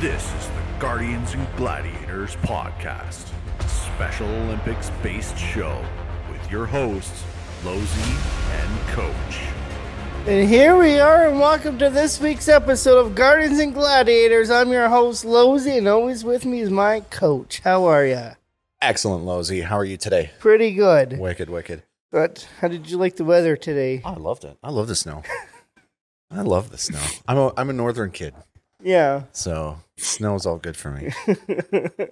This is the Guardians and Gladiators podcast, Special Olympics based show with your hosts, Losey and Coach. And here we are, and welcome to this week's episode of Guardians and Gladiators. I'm your host, Losey, and always with me is my coach. How are you? Excellent, Losey. How are you today? Pretty good. Wicked, wicked. But how did you like the weather today? Oh, I loved it. I love the snow. I love the snow. I'm a I'm a northern kid, Yeah. so snow's all good for me.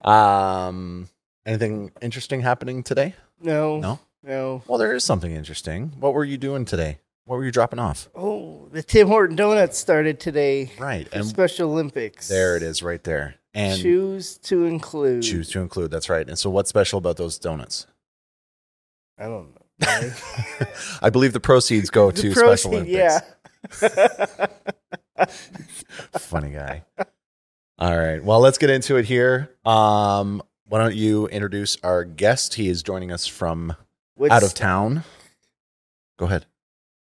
Um, anything interesting happening today? No. No? No. Well, there is something interesting. What were you doing today? What were you dropping off? Oh, the Tim Horton Donuts started today. Right, and Special Olympics. there it is, right there. And Choose to include. choose to include. That's right. And so, what's special about those donuts? I don't know. I believe the proceeds go The to proceed- Special Olympics. Yeah. Funny guy. All right. Well, let's get into it here. Um, why don't you introduce our guest? He is joining us from What's- out of town. Go ahead.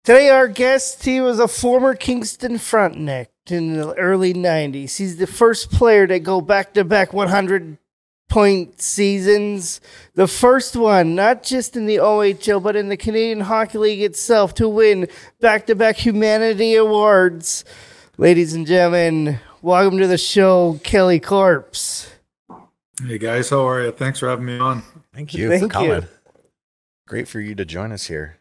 Today, our guest, he was a former Kingston Frontenac in the early 90s. He's the first player to go back to back 100 point seasons. The first one, not just in the OHL, but in the Canadian Hockey League itself, to win back to back humanity awards. Ladies and gentlemen, welcome to the show, Keli Corpse. Hey guys, how are you? Thanks for having me on. Thank you Thank for you. Great for you to join us here.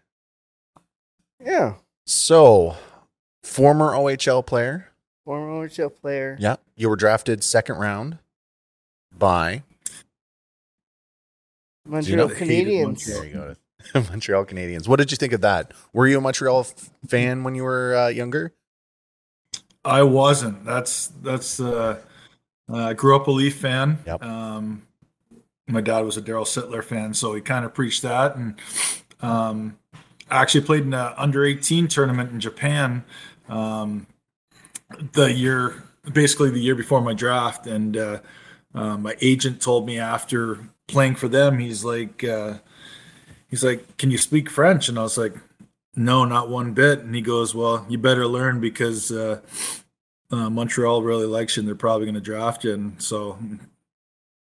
Yeah, So, former OHL player. former OHL player. Yeah. You were drafted second round by Montreal Gino? Canadiens. there you go. Montreal Canadiens. What did you think of that? Were you a Montreal f- fan when you were uh, younger? I wasn't. That's that's. Uh, uh, I grew up a Leaf fan. Yep. Um, my dad was a Darryl Sittler fan, so he kind of preached that. And um, I actually played in an under eighteen tournament in Japan. Um, the year, basically the year before my draft, and uh, uh, my agent told me after playing for them, he's like, uh, he's like, "Can you speak French?" And I was like, "No, not one bit." And he goes, "Well, you better learn because uh, uh, Montreal really likes you, and they're probably going to draft you." And so,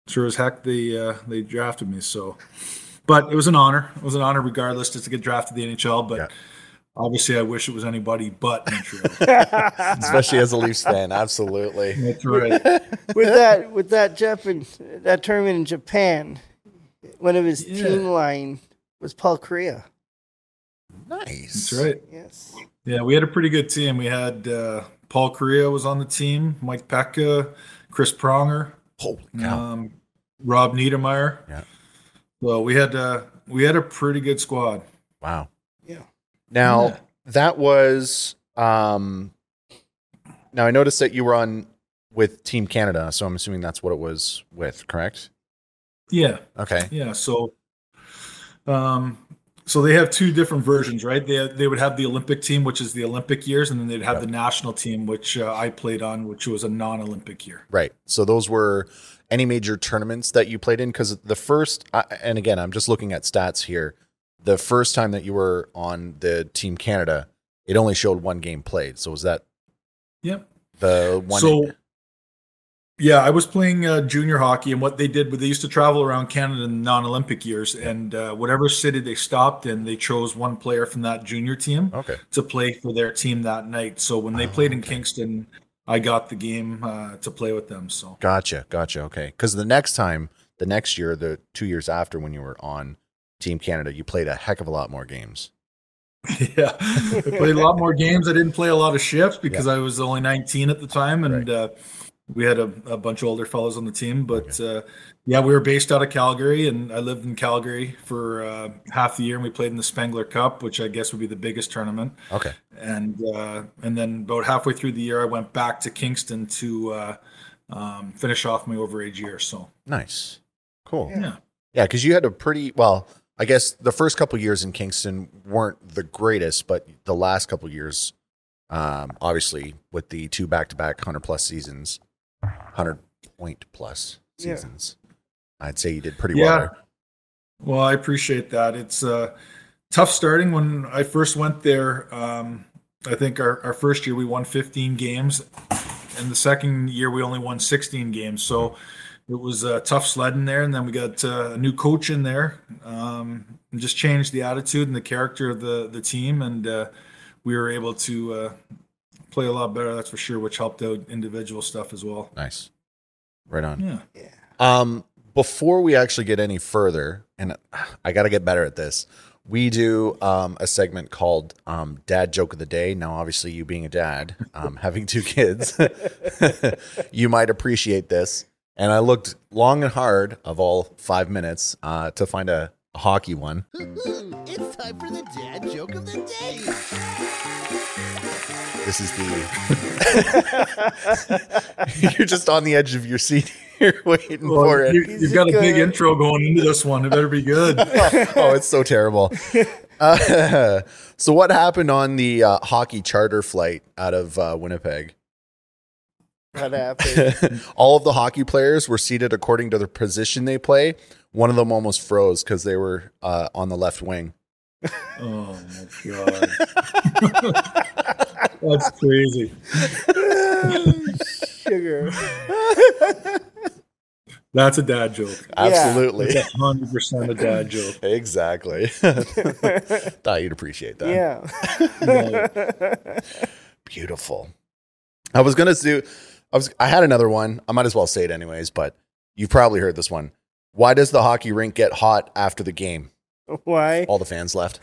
sure as heck, they uh, they drafted me. So, but it was an honor. It was an honor, regardless, just to get drafted to the NHL. But Yeah. obviously, I wish it was anybody but Montreal. Especially as a Leafs fan. Absolutely. That's right. with that with that Jeff and that tournament in Japan, one of his Yeah. team line was Paul Kariya. Nice. That's right. Yes. Yeah, we had a pretty good team. We had uh, Paul Kariya was on the team, Mike Peca, Chris Pronger, Holy cow. um, Rob Niedermayer. Yeah. Well, we had uh, we had a pretty good squad. Wow. Yeah. Now Yeah. that was um now I noticed that you were on with Team Canada, so I'm assuming that's what it was with, correct? Yeah, Okay. yeah. So, um, so they have two different versions, right? They they would have the Olympic team, which is the Olympic years, and then they'd have Yeah. the national team, which uh, I played on, which was a non-Olympic year. Right. So those were any major tournaments that you played in cuz the first and again, I'm just looking at stats here. The first time that you were on the Team Canada, it only showed one game played. So was that Yep. the one So, yeah, I was playing uh, junior hockey, and what they did was they used to travel around Canada in non-Olympic years, and uh, whatever city they stopped in, they chose one player from that junior team Okay. to play for their team that night. So when they Oh, played in okay. Kingston, I got the game uh, to play with them. So Gotcha, gotcha. Okay, because the next time, the next year, the two years after when you were on Team Canada, you played a heck of a lot more games. yeah, I played a lot more games. I didn't play a lot of shifts because I was only 19 at the time, and uh, we had a, a bunch of older fellows on the team. But uh, yeah, we were based out of Calgary, and I lived in Calgary for uh, half the year. And we played in the Spengler Cup, which I guess would be the biggest tournament. Okay, And uh, and then about halfway through the year, I went back to Kingston to uh, um, finish off my overage year. So nice, cool. Yeah. yeah, Yeah, because you had a pretty well. I guess the first couple years in Kingston weren't the greatest, but the last couple years, um, obviously with the two back-to-back hundred plus seasons, hundred point plus Yeah. seasons, I'd say you did pretty Yeah. well. There. Well, I appreciate that. It's uh, tough starting. When I first went there, um, I think our, our first year we won 15 games, and the second year we only won 16 games. So it was a tough sledding there, and then we got uh, a new coach in there, um, and just changed the attitude and the character of the the team, and uh, we were able to uh, play a lot better. That's for sure, which helped out individual stuff as well. Nice. Right on. Yeah. Um, before we actually get any further, and I got to get better at this, we do um, a segment called um, Dad Joke of the Day. Now, obviously, you being a dad, um, having two kids, you might appreciate this. And I looked long and hard of all five minutes uh, to find a, a hockey one. it's time for the dad joke of the day. This is the. You're just on the edge of your seat here waiting Well, for it. You, you've it got a big intro going into this one. It better be good. oh, it's so terrible. Uh, so, what happened on the uh, hockey charter flight out of uh, Winnipeg? What happened? All of the hockey players were seated according to the position they play. One of them almost froze because they were uh, on the left wing. Oh my god, that's crazy. Sugar. That's a dad joke. Absolutely. Hundred percent a dad joke. Exactly. Thought you'd appreciate that. Yeah. Beautiful. I was gonna do. I was. I had another one. I might as well say it anyways. But you've probably heard this one. Why does the hockey rink get hot after the game? Why? All the fans left.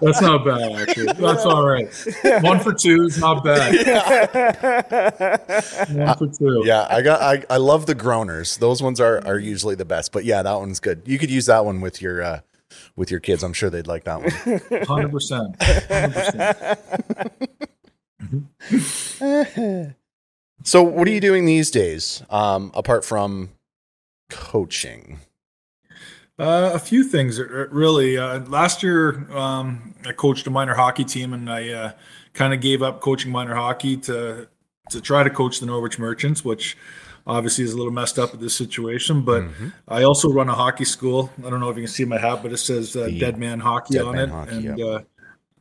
That's not bad, actually. That's all right. One for two is not bad. One for two. Yeah, I got. I, I love the groaners. Those ones are are usually the best. But yeah, that one's good. You could use that one with your uh, with your kids. I'm sure they'd like that one. Hundred percent. So, what are you doing these days, um, apart from coaching? Uh, a few things, uh, really. Uh, last year, um, I coached a minor hockey team, and I uh, kind of gave up coaching minor hockey to to try to coach the Norwich Merchants, which obviously is a little messed up at this situation. But I also run a hockey school. I don't know if you can see my hat, but it says uh, Dead Man Hockey Dead on Man it, Hockey, and yep. uh,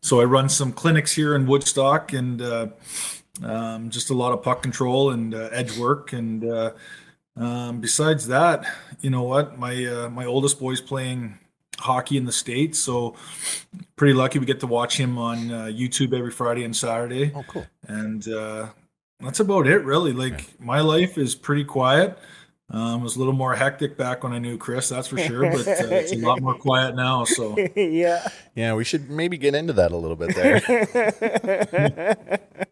so I run some clinics here in Woodstock, and uh, um, just a lot of puck control and uh, edge work and. Uh, um, besides that, you know what? My uh, my oldest boy's playing hockey in the states, so pretty lucky we get to watch him on uh, YouTube every Friday and Saturday. Oh, cool. And uh, that's about it, really. Like my life is pretty quiet. Um, it was a little more hectic back when I knew Chris, that's for sure. But uh, it's a lot more quiet now. So yeah. Yeah, we should maybe get into that a little bit there.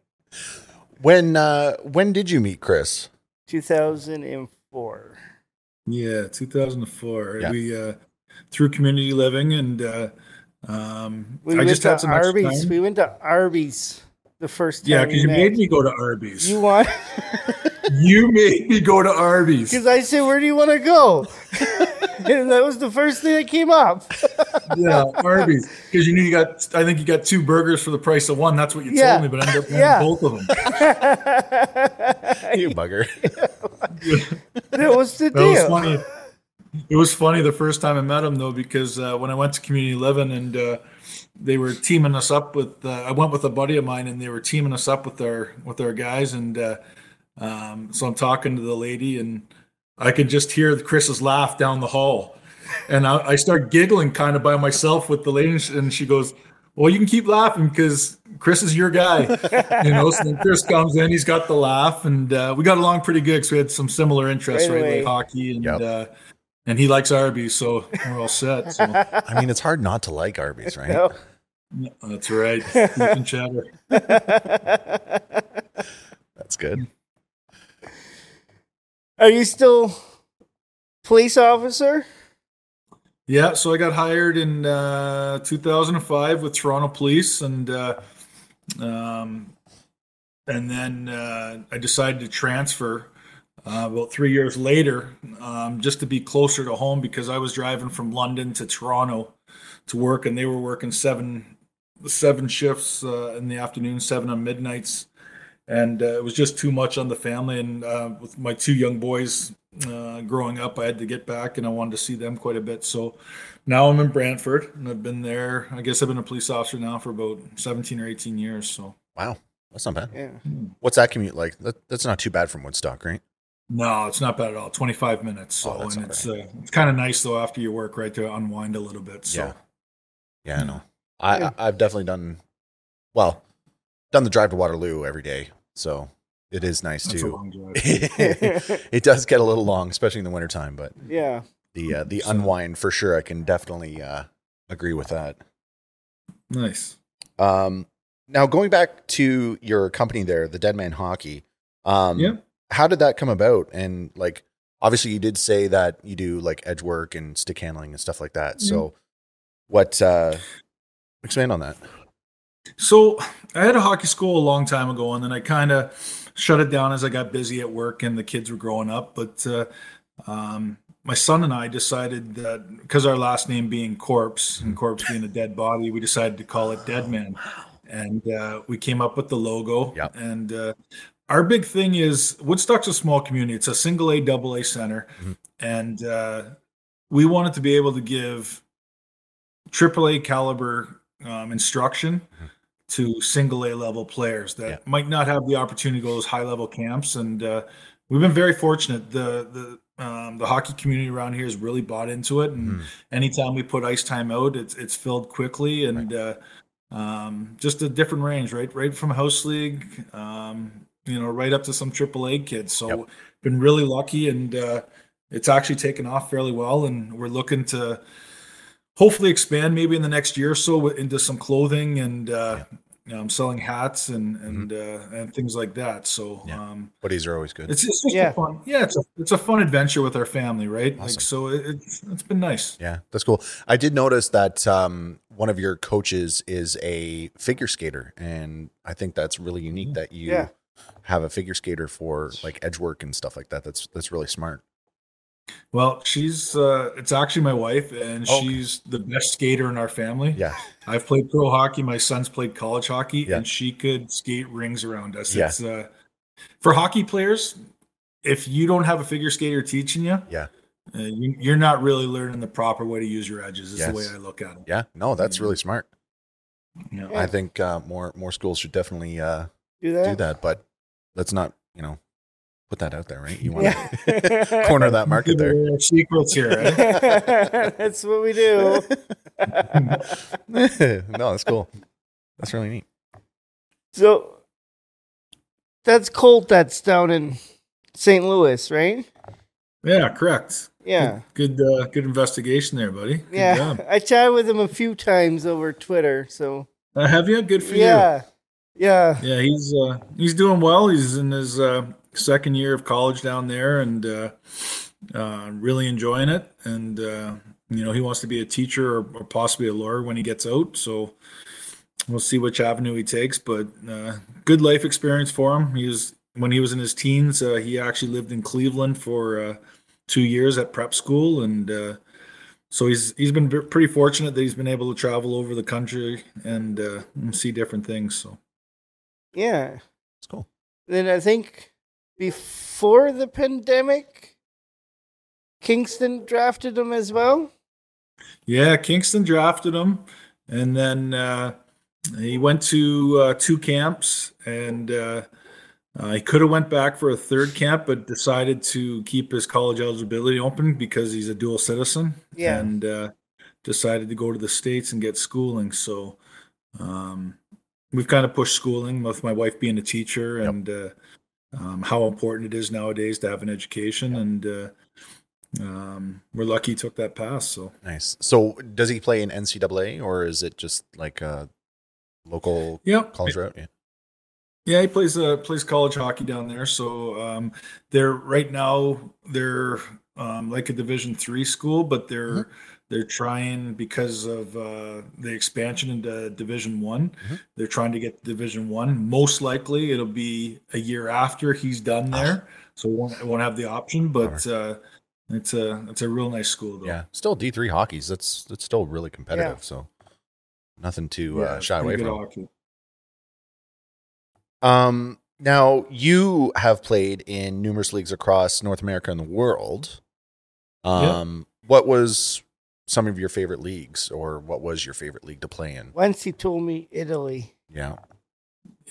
when uh, when did you meet Chris? 2004. yeah, 2004. Yeah. We uh, through community living, and uh, um, We I went just to had some extra Arby's. time. We went to Arby's the first time. Yeah, because you met. made me go to Arby's. You want? You made me go to Arby's. Because I said, "Where do you want to go?" and that was the first thing that came up. Yeah, Arby's. Because you knew you got, I think you got two burgers for the price of one. That's what you Yeah. told me, but I ended up getting Yeah. both of them. You bugger. That was the That was funny. It was funny the first time I met him though, because uh, when I went to community living and uh, they were teaming us up with, uh, I went with a buddy of mine and they were teaming us up with our with our guys, and uh, um, so I'm talking to the lady and I could just hear Chris's laugh down the hall, and I, I start giggling kind of by myself with the lady, and she- goes. Well, you can keep laughing because Chris is your guy, you know. So then Chris comes in, he's got the laugh, and uh, we got along pretty good because we had some similar interests, Right right? Like hockey and Yep. uh, and he likes Arby's, so we're all set. So I mean, it's hard not to like Arby's, right? No. yeah, that's right. Beef and cheddar. That's good. Are you still police officer? Yeah, so I got hired in uh, 2005 with Toronto Police, and uh, um, and then uh, I decided to transfer uh, about three years later, um, just to be closer to home because I was driving from London to Toronto to work, and they were working seven seven shifts uh, in the afternoon, seven on midnights, and uh, it was just too much on the family. And uh, with my two young boys uh, growing up, I had to get back, and I wanted to see them quite a bit. So now I'm in Brantford, and I've been there. I guess I've been a police officer now for about 17 or 18 years. So Wow, that's not bad. Yeah. What's that commute like? That, that's not too bad from Woodstock, right? no, it's not bad at all. 25 minutes. So Oh, that's and not it's uh, it's kind of nice though after you work, right, to unwind a little bit. So Yeah. Yeah, I know. I, I I've definitely done well, done the drive to Waterloo every day, so it is nice that's a to. long drive. it does get a little long, especially in the wintertime, but Yeah. the uh, the unwind for sure. I can definitely uh, agree with that. nice. Um, now going back to your company there, the Dead Man Hockey. Um, Yeah. How did that come about? And like, obviously, you did say that you do like edge work and stick handling and stuff like that. So, what? uh Expand on that. So I had a hockey school a long time ago, and then I kind of shut it down as I got busy at work and the kids were growing up. But uh, um, my son and I decided that because our last name being Corpse and Corpse being a dead body, we decided to call it Dead Man, and uh, we came up with the logo. Yep. And uh, our big thing is Woodstock's a small community; it's a single A, double A center, Mhm. and uh, we wanted to be able to give AAA caliber um, instruction to single A level players that Yeah. might not have the opportunity to go to those high level camps. And uh, we've been very fortunate. The the um, the hockey community around here has really bought into it. And Mhm. anytime we put ice time out, it's it's filled quickly and uh, um, just a different range, right? Right from house league, um, you know, right up to some AAA kids. So Yep. been really lucky and uh, it's actually taken off fairly well. And we're looking to hopefully expand maybe in the next year or so into some clothing and uh, you know, I'm selling hats and and uh, and things like that. So Mm-hmm. Yeah. um, Buddies are always good. it's it's just Yeah. a fun yeah it's a it's a fun adventure with our family, right? Awesome. Like so it, it's it's been nice. Yeah, that's cool. I did notice that um, one of your coaches is a figure skater, and I think that's really unique that you Yeah. have a figure skater for like edge work and stuff like that. That's that's really smart. Well, she's uh, it's actually my wife, and Oh, Okay. she's the best skater in our family. Yeah, I've played pro hockey. My son's played college hockey, Yeah. and she could skate rings around us. Yeah. It's uh, for hockey players. If you don't have a figure skater teaching you, Yeah. uh, you, you're not really learning the proper way to use your edges. Is Yes. the way I look at it. yeah. No, that's really smart. Yeah. Yeah. I think uh, more more schools should definitely uh, Do that. do that, but let's not you know put that out there, right? You want Yeah. to corner that market there. Give away Secrets here. eh? That's what we do. no, that's cool. That's really neat. So that's Colt that's down in St. Louis, right? yeah, correct. Yeah. Good, uh, good investigation there, buddy. Good Yeah. job. I chatted with him a few times over Twitter. So Uh, have you? Good for you. yeah. Yeah. Yeah, he's uh, he's doing well. He's in his uh, second year of college down there, and uh, uh, really enjoying it. And uh, you know, he wants to be a teacher or, or possibly a lawyer when he gets out. So we'll see which avenue he takes. But uh, good life experience for him. He was when he was in his teens. Uh, he actually lived in Cleveland for uh, two years at prep school, and uh, so he's he's been pretty fortunate that he's been able to travel over the country and, uh, and see different things. So. Yeah. It's cool. Then I think before the pandemic, Kingston drafted him as well. Yeah, Kingston drafted him, and then uh, he went to uh, two camps, and uh, uh, he could have went back for a third camp, but decided to keep his college eligibility open because he's a dual citizen, Yeah. and uh, decided to go to the states and get schooling. So um, we've kind of pushed schooling with my wife being a teacher Yep. and uh, um, how important it is nowadays to have an education, and uh, um, we're lucky he took that pass. So. Nice. So, does he play in NCAA or is it just like a local Yep. college route? Yeah. Yeah, he plays uh, plays college hockey down there. So um, they're right now they're um, like a Division three school, but they're they're trying because of uh, the expansion into Division one. Mhm. They're trying to get Division one. Most likely, it'll be a year after he's done there, so it won't, it won't have the option. But uh, it's a it's a real nice school, though. Yeah. Still D three hockey's that's that's still really competitive. So nothing to Yeah, uh, shy away from. hockey. Um, Now, you have played in numerous leagues across North America and the world. Um, What was some of your favorite leagues, or what was your favorite league to play in? Once he told me Italy. Yeah.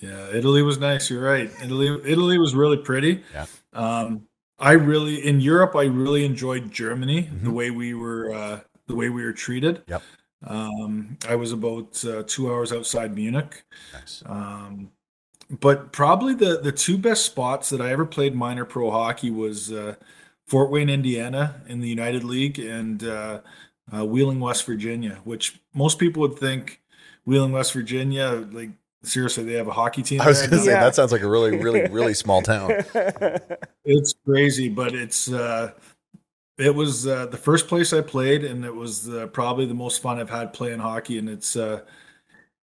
Yeah, Italy was nice. You're right. Italy, Italy was really pretty. Yeah. Um, I really in Europe, I really enjoyed Germany. The Mhm. way we were, uh, the way we were treated. Yep. Um, I was about uh, two hours outside Munich. Nice. Um, but probably the the two best spots that I ever played minor pro hockey was uh, Fort Wayne, Indiana, in the United League, and uh, uh, Wheeling, West Virginia. Which most people would think Wheeling, West Virginia, like seriously, they have a hockey team. I was going to say Yeah. that sounds like a really, really, really small town. It's crazy, but it's uh, it was uh, the first place I played, and it was uh, probably the most fun I've had playing hockey. And it's uh,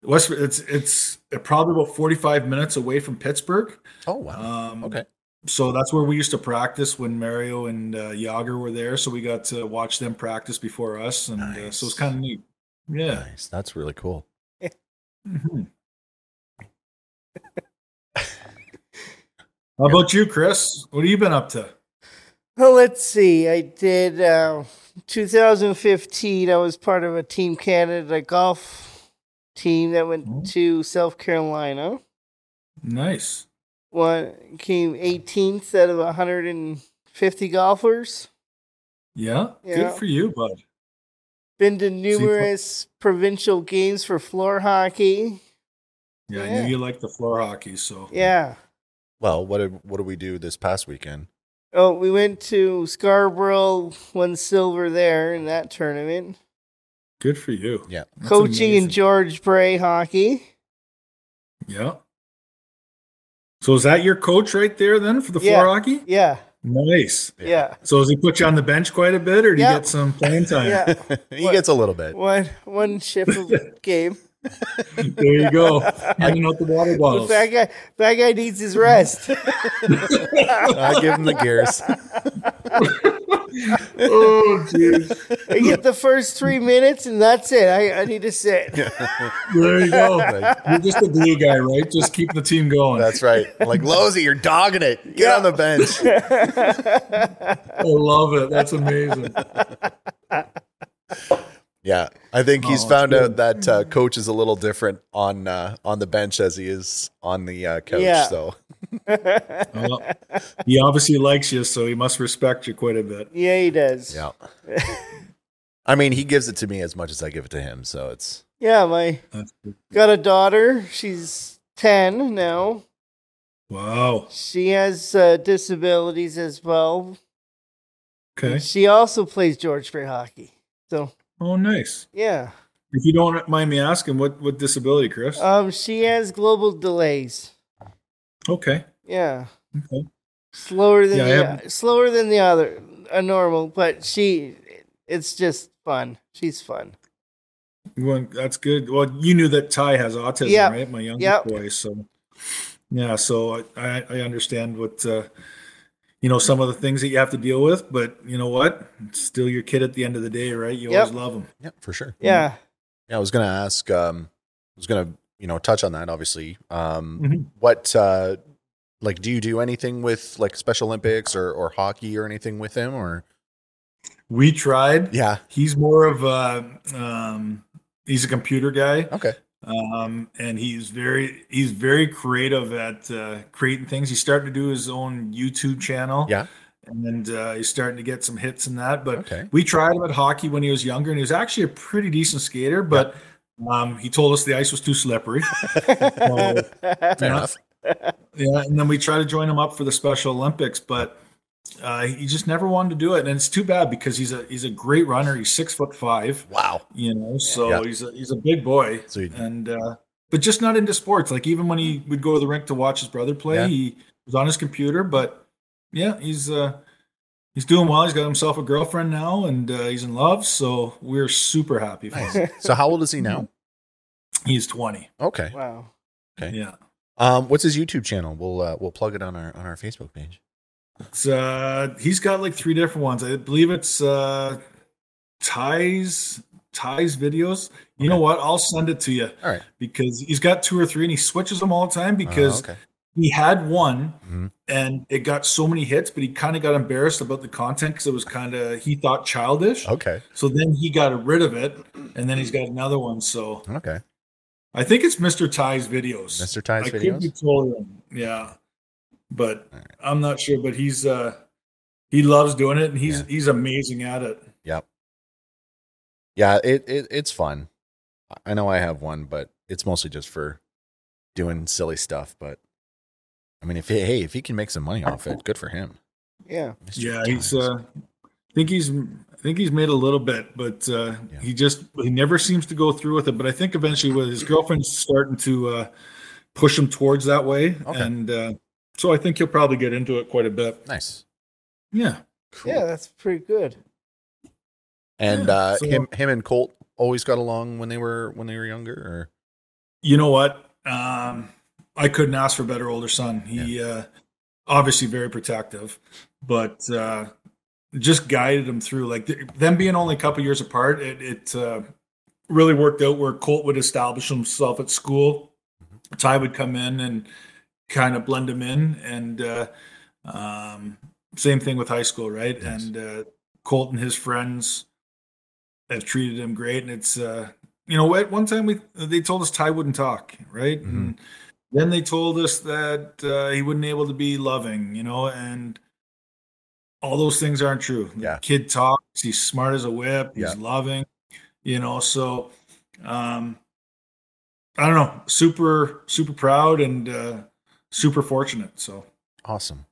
West. It's it's probably about forty five minutes away from Pittsburgh. Oh wow. Um, Okay. So that's where we used to practice when Mario and uh, Jagr were there. So we got to watch them practice before us, and uh, so it's kind of neat. Yeah. Nice. That's really cool. Mhm. How about you, Chris? What have you been up to? Well, let's see. I did uh, 2015. I was part of a Team Canada golf team that went Oh. to South Carolina. Nice. One came 18th out of 150 golfers. Yeah. Yeah. Good for you, bud. Been to pl- numerous provincial games for floor hockey. Yeah, I knew you liked the floor hockey, so Yeah. Well, what did what did we do this past weekend? Oh, we went to Scarborough, won silver there in that tournament. good for you. Yeah. That's Coaching in. George Bray hockey. Yeah. So is that your coach right there then for the Yeah. floor hockey? Yeah. Nice. Yeah. So does he put you on the bench quite a bit, or do Yeah. you get some playing time? Yeah. he gets a little bit. One one shift of game. There you go. Hanging out the water But bottles. that guy that guy needs his rest. I give him the gears. Oh, jeez. I get the first three minutes and that's it. I, I need to sit. There you go. You're just a glue guy, right? Just keep the team going. That's right. Like Losey, you're dogging it. Get Yeah. on the bench. I love it. That's amazing. Yeah, I think he's Oh, found good. out that uh, coach is a little different on uh, on the bench as he is on the uh, couch. Yeah. So Well, he obviously likes you, so he must respect you quite a bit. Yeah, he does. yeah. I mean, he gives it to me as much as I give it to him. So it's Yeah, my got a daughter. She's ten now. Wow. She has uh, disabilities as well. Okay. She also plays George Bray hockey. So Oh, nice. yeah. If you don't mind me asking, what what disability, Chris? Um, she has global delays. Okay. Yeah. Okay. Slower than Yeah, the haven't- slower than the other a normal, but she it's just fun. She's fun. Well, that's good. Well, you knew that Ty has autism, Yep. right? My youngest Yep. boy. So, yeah. So I, I, I understand what, uh, you know, some of the things that you have to deal with, but you know what? It's still your kid at the end of the day, right? You Yep. always love him. yeah, for sure. Yeah. Yeah, I was gonna ask. Um, I was gonna you know touch on that. Obviously, um, Mhm. what uh, like do you do anything with like Special Olympics or or hockey or anything with him or We tried. yeah He's more of a, um, he's a computer guy. okay um, and he's very he's very creative at uh, creating things. He's starting to do his own YouTube channel. yeah and uh, he's starting to get some hits in that. But Okay. we tried him at hockey when he was younger, and he was actually a pretty decent skater. But um, he told us the ice was too slippery. So, fair yeah, enough yeah, and then we tried to join him up for the Special Olympics, but uh, he just never wanted to do it, and it's too bad because he's a he's a great runner. He's six foot five, wow you know, so Yeah. he's a he's a big boy, So he- and uh, but just not into sports. Like even when he would go to the rink to watch his brother play, Yeah. he was on his computer. But yeah, he's uh, he's doing well. He's got himself a girlfriend now, and uh, he's in love. So we're super happy for him. nice. so how old is he now He's twenty. okay wow. Okay. Yeah, um what's his youtube channel we'll uh, we'll plug it on our on our facebook page it's uh, he's got like three different ones. I believe it's uh, Ty's Ty's videos. You know what? I'll send it to you all right because he's got two or three, and he switches them all the time because Uh, okay he had one Mhm. and it got so many hits, but he kind of got embarrassed about the content because it was kind of he thought childish. Okay. So then he got rid of it, and then he's got another one. So Okay. I think it's Mr. Ty's videos. Mr. Ty's I could be videos. wrong. Yeah, but right. I'm not sure. But he's uh he loves doing it, and he's Yeah. he's amazing at it. Yep. Yeah, it, it it's fun. I know I have one, but it's mostly just for doing silly stuff. But I mean, if he, hey, if he can make some money off it, good for him. Yeah. Mr. Yeah, he's. Uh, I think he's. I think he's made a little bit, but uh, Yeah. he just he never seems to go through with it. But I think eventually, with his girlfriend's starting to uh, push him towards that way, Okay. and uh, so I think he'll probably get into it quite a bit. nice. Yeah, Cool. Yeah, that's pretty good. And Yeah, uh, so- him him and Colt always got along when they were when they were younger. Or you know what? Um, I couldn't ask for a better older son. He uh, obviously very protective, but uh, just guided him through. Like th- them being only a couple years apart, it, it uh, really worked out where Colt would establish himself at school. Ty would come in and kind of blend him in, and uh, um, same thing with high school, right? Yes. And uh, Colt and his friends have treated him great, and it's uh, you know at one time we they told us Ty wouldn't talk, right? And then they told us that uh, he wouldn't able to be loving, you know, and all those things aren't true. The Yeah. kid talks, he's smart as a whip, he's Yeah. loving, you know. So um, I don't know, super super proud and uh, super fortunate. So awesome.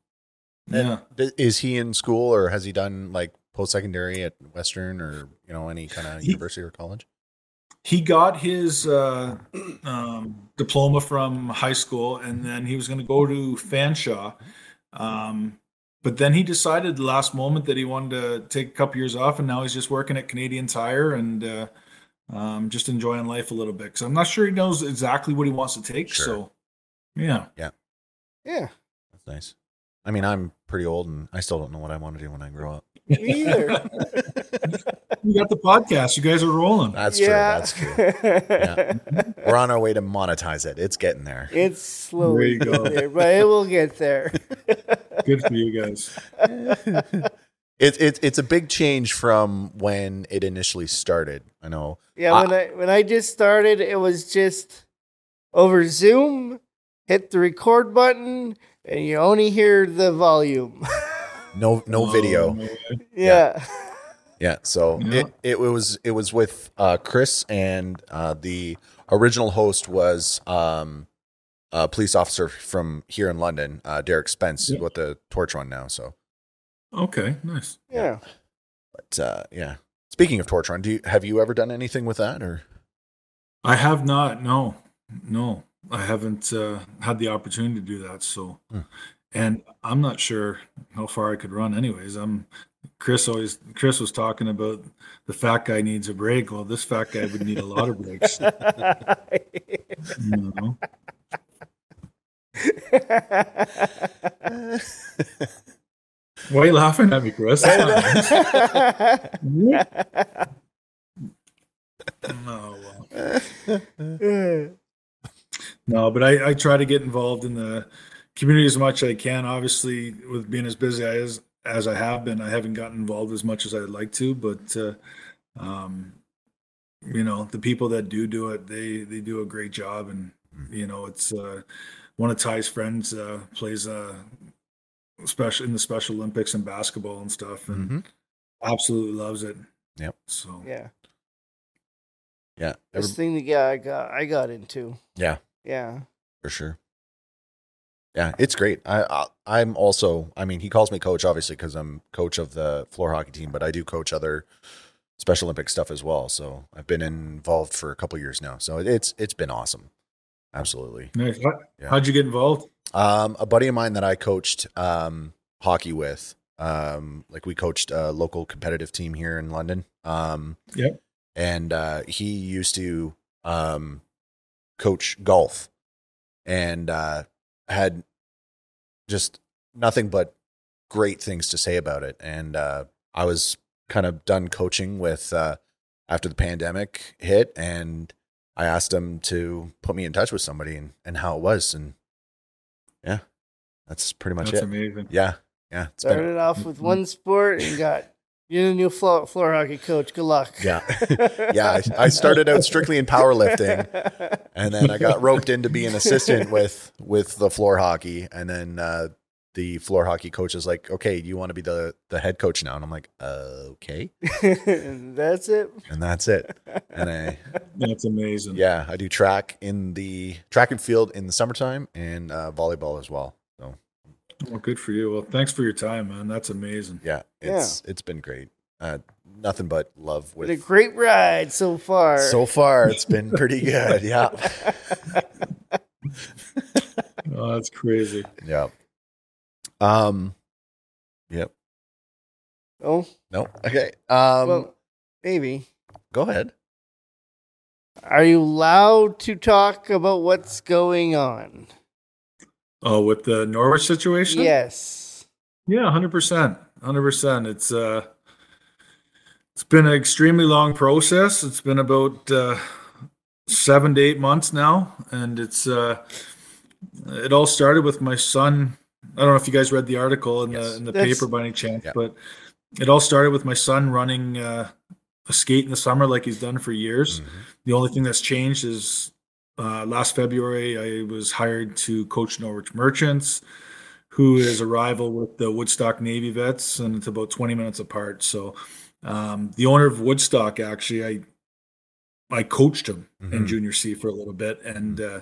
yeah. Th- Is he in school or has he done like post secondary at Western or you know any kind of university or college? He got his uh, um, diploma from high school and then he was going to go to fanshawe um, but then he decided the last moment that he wanted to take a couple years off and now he's just working at canadian tire and uh, um, just enjoying life a little bit because i'm not sure he knows exactly what he wants to take Sure. so yeah Yeah. Yeah. That's nice. I mean, I'm pretty old and I still don't know what I want to do when I grow up. Me either. you got the podcast you guys are rolling That's true. That's true. Yeah. We're on our way to monetize it. It's getting there. It's slowly There you go. there, but it will get there. good for you guys It's it's it's a big change from when it initially started. I know. Yeah, Ah. when I when I just started, it was just over Zoom, hit the record button, and you only hear the volume. No no video. Oh, no way. yeah. Yeah. So Yeah. it it was it was with uh, Chris and uh, the original host was um, a police officer from here in London, uh, Derek Spence, Yeah. with the torch one now. So, okay nice Yeah. but uh, yeah. Speaking of torch run, do you have you ever done anything with that or? I have not. No, no, I haven't uh, had the opportunity to do that. So, Hmm. and I'm not sure how far I could run. Anyways, I'm. Chris always. Chris was talking about the fat guy needs a break. Well, this fat guy would need a lot of breaks. You know? Why are you laughing at me, Chris? That's not nice. no, well. No, but I, I try to get involved in the community as much as I can. Obviously, with being as busy as as I have been, I haven't gotten involved as much as I'd like to. But uh, um, you know, the people that do do it, they they do a great job. And you know, it's uh, one of Ty's friends uh, plays uh, special in the Special Olympics and basketball and stuff, and Mhm. absolutely loves it. Yep. So yeah. Yeah. Every- This thing that yeah, I got I got into. yeah. Yeah. for sure. Yeah, it's great. I, I I'm also. I mean, he calls me coach obviously because I'm coach of the floor hockey team, but I do coach other Special Olympic stuff as well. So I've been involved for a couple years now. So it's it's been awesome. Absolutely. nice. Yeah. How'd you get involved? Um, a buddy of mine that I coached um, hockey with, um, like we coached a local competitive team here in London. Um, Yep. And uh, he used to um, coach golf and uh, had just nothing but great things to say about it. And uh, I was kind of done coaching with uh, after the pandemic hit, and I asked him to put me in touch with somebody and, and how it was. And yeah, That's pretty much That's it. amazing. Yeah, yeah. It's been Started off with one sport and got you're the new floor, floor hockey coach. Good luck. yeah, yeah. I, I started out strictly in powerlifting, and then I got roped into being an assistant with with the floor hockey, and then uh, the floor hockey coach is like, "Okay, you want to be the the head coach now?" And I'm like, uh, "Okay," That's it. and that's it. And I That's amazing. yeah, I do track in the track and field in the summertime and uh, volleyball as well. So Well, good for you. Well, thanks for your time, man. That's amazing. yeah, it's it's been great. Uh, nothing but love Been a great ride so far. So far, it's been pretty good. Yeah, Oh, that's crazy. yeah. Um, yep. oh, No. Okay. Um, well, maybe. go ahead. Are you allowed to talk about what's going on? Oh, with the Norwich situation? Yes. Yeah, hundred percent, hundred percent. It's uh, it's been an extremely long process. It's been about uh, seven to eight months now, and it's uh, it all started with my son. I don't know if you guys read the article in Yes. the in the That's- paper by any chance, Yeah. but it all started with my son running uh, a skate in the summer like he's done for years. Mhm. The only thing that's changed is uh, last February I was hired to coach Norwich Merchants, who is a rival with the Woodstock Navy Vets, and it's about 20 minutes apart. So um, the owner of Woodstock actually I I coached him in Mhm. junior C for a little bit, and uh,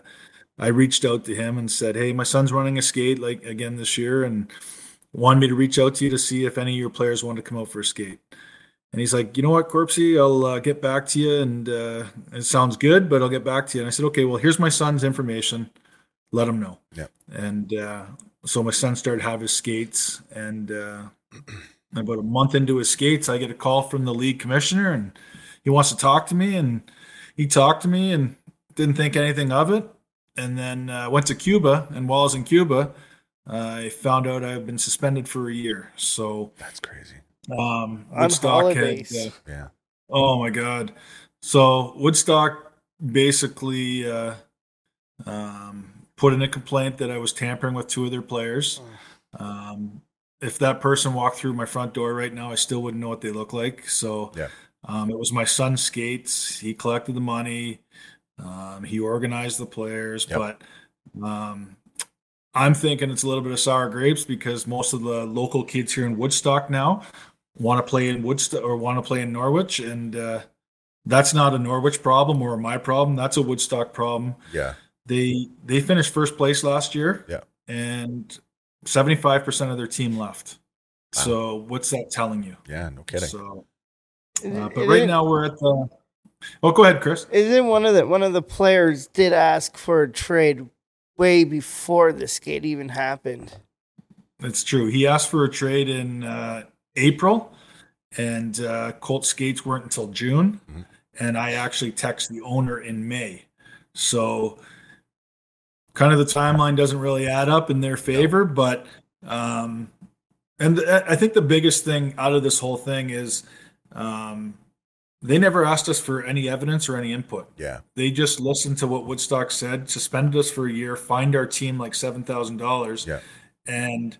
I reached out to him and said, "Hey, my son's running a skate like again this year, and wanted me to reach out to you to see if any of your players want to come out for a skate." And he's like, "You know what, Corpsey, I'll uh, get back to you, and uh, it sounds good, but I'll get back to you." And I said, "Okay, well, here's my son's information. Let him know." Yeah. And uh, so my son started have his skates, and uh, about a month into his skates, I get a call from the league commissioner, and he wants to talk to me, and he talked to me, and didn't think anything of it, and then uh, went to Cuba, and while I was in Cuba, I found out I've been suspended for a year. So That's crazy. Um, On Woodstock had, holidays. uh, Yeah. Oh my God. So Woodstock basically uh, um, put in a complaint that I was tampering with two of their players. Um, if that person walked through my front door right now, I still wouldn't know what they look like. So Yeah. um, it was my son's skates. He collected the money. Um, he organized the players, Yep. but um, I'm thinking it's a little bit of sour grapes because most of the local kids here in Woodstock now want to play in Woodstock or want to play in Norwich, and uh, that's not a Norwich problem or my problem. That's a Woodstock problem. Yeah. They they finished first place last year, Yeah. and seventy five percent of their team left. Wow. So what's that telling you? Yeah. No kidding. So, uh, but right isn't- now we're at the. Oh, go ahead, Chris. Isn't one of the one of the players did ask for a trade way before the skate even happened? That's true. He asked for a trade in uh, April, and uh, Colt skates weren't until June. Mhm. And I actually texted the owner in May. So, kind of the timeline doesn't really add up in their favor. But, um, and th- I think the biggest thing out of this whole thing is um, they never asked us for any evidence or any input Yeah. they just listened to what Woodstock said, suspended us for a year, fined our team like seven thousand dollars, Yeah. and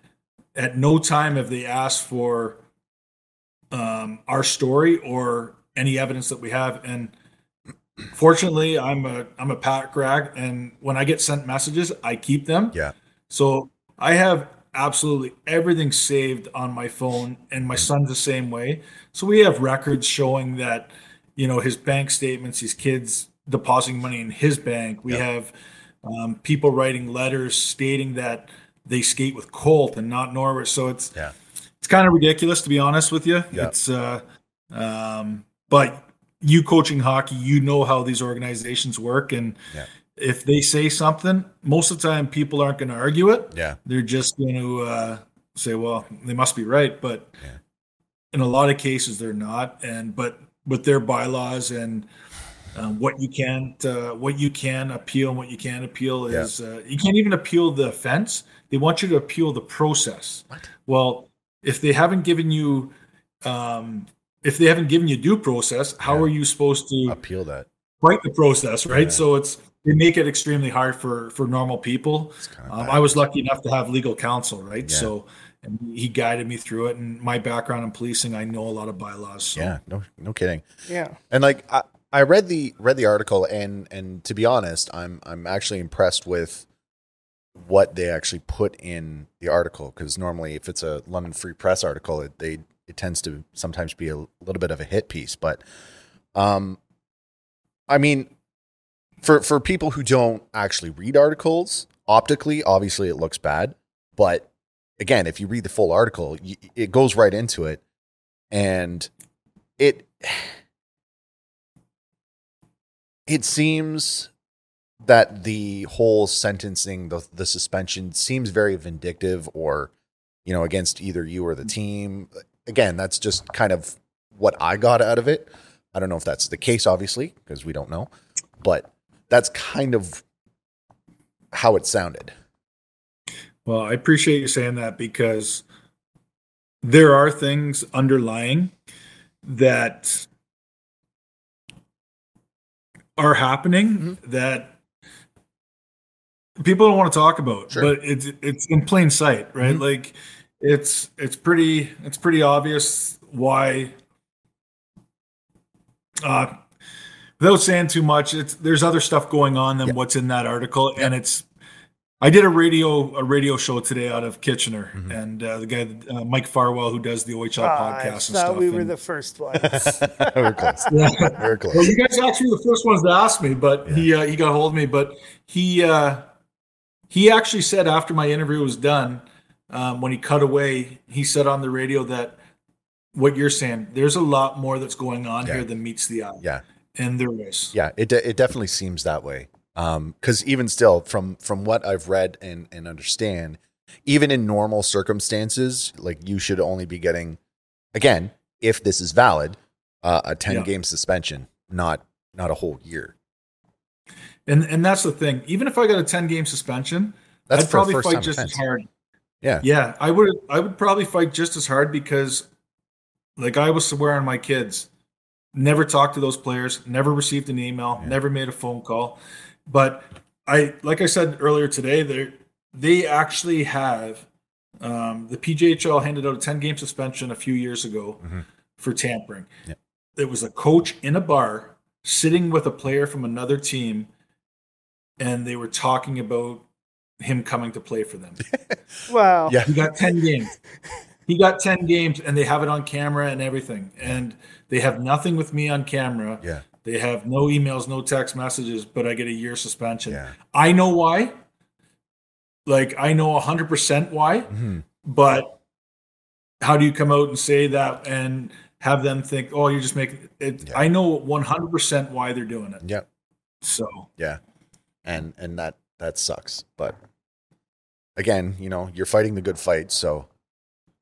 at no time have they asked for um, our story or any evidence that we have. And fortunately, I'm a I'm a pack rag, and when I get sent messages, I keep them. Yeah. So I have absolutely everything saved on my phone, and my son's the same way. So we have records showing that, you know, his bank statements, his kids depositing money in his bank. We Yeah. have um, people writing letters stating that they skate with Colt and not Norwich. So it's Yeah. It's kind of ridiculous to be honest with you. Yeah. It's uh, um, but you coaching hockey, you know how these organizations work, and Yeah. if they say something, most of the time people aren't going to argue it Yeah. they're just going to uh, say, "Well, they must be right," but Yeah. in a lot of cases they're not. And but with their bylaws and um, what you can't, uh, what you can appeal and what you can't appeal Yeah. is uh, you can't even appeal the offense. They want you to appeal the process. What? Well, if they haven't given you, um, if they haven't given you due process, how Yeah. are you supposed to? Appeal that. fight the process, right? Yeah. So it's they make it extremely hard for for normal people. Um. I was lucky enough to have legal counsel, right? Yeah. So and he guided me through it. And my background in policing, I know a lot of bylaws. So. Yeah, no, no kidding. Yeah. And like I, I read the read the article, and and to be honest, I'm I'm actually impressed with what they actually put in the article because normally if it's a London Free Press article, it they it tends to sometimes be a little bit of a hit piece. But um, I mean, for for people who don't actually read articles, optically, obviously it looks bad, but again, if you read the full article, it goes right into it, and it it seems that the whole sentencing, the the suspension, seems very vindictive, or you know, against either you or the mm-hmm. team. Again, that's just kind of what I got out of it. I don't know if that's the case, obviously, because we don't know, but that's kind of how it sounded. Well, I appreciate you saying that because there are things underlying that are happening mm-hmm. that people don't want to talk about, Sure. but it's it's in plain sight, right? Mhm. Like it's it's pretty it's pretty obvious why uh without saying too much, it's there's other stuff going on than Yeah. what's in that article and it's I did a radio a radio show today out of Kitchener, Mhm. and uh, the guy uh, Mike Farwell who does the OHL Ah, I podcast and stuff. we were and- the first ones. We're close. Yeah. We're close. Well, close. you guys actually were the first ones to ask me, but Yeah. he uh, he got hold of me. But he uh, he actually said after my interview was done, um, when he cut away, he said on the radio that what you're saying, there's a lot more that's going on Yeah. here than meets the eye, Yeah. and there is. Yeah, it de- it definitely seems that way. Um, because even still, from from what I've read and and understand, even in normal circumstances, like you should only be getting, again, if this is valid, uh, a ten Yeah. game suspension, not not a whole year. And and that's the thing. Even if I got a 10 game suspension, That's I'd probably fight just offense. as hard. Yeah. Yeah, I would I would probably fight just as hard because like I was swearing my kids, never talked to those players, never received an email, Yeah. never made a phone call. But I like I said earlier today, they they actually have um, the PJHL handed out a 10 game suspension a few years ago Mhm. for tampering. Yeah. It was a coach in a bar sitting with a player from another team and they were talking about him coming to play for them. wow. Yeah. He got 10 games. He got 10 games and they have it on camera and everything. And they have nothing with me on camera. Yeah. They have no emails, no text messages, but I get a year suspension. Yeah. I know why. Like, I know 100% why, Mhm. but how do you come out and say that and have them think, oh, you're just making it? Yeah. I know 100% why they're doing it. Yeah. So, Yeah. And and that that sucks. But again, you know, you're fighting the good fight, so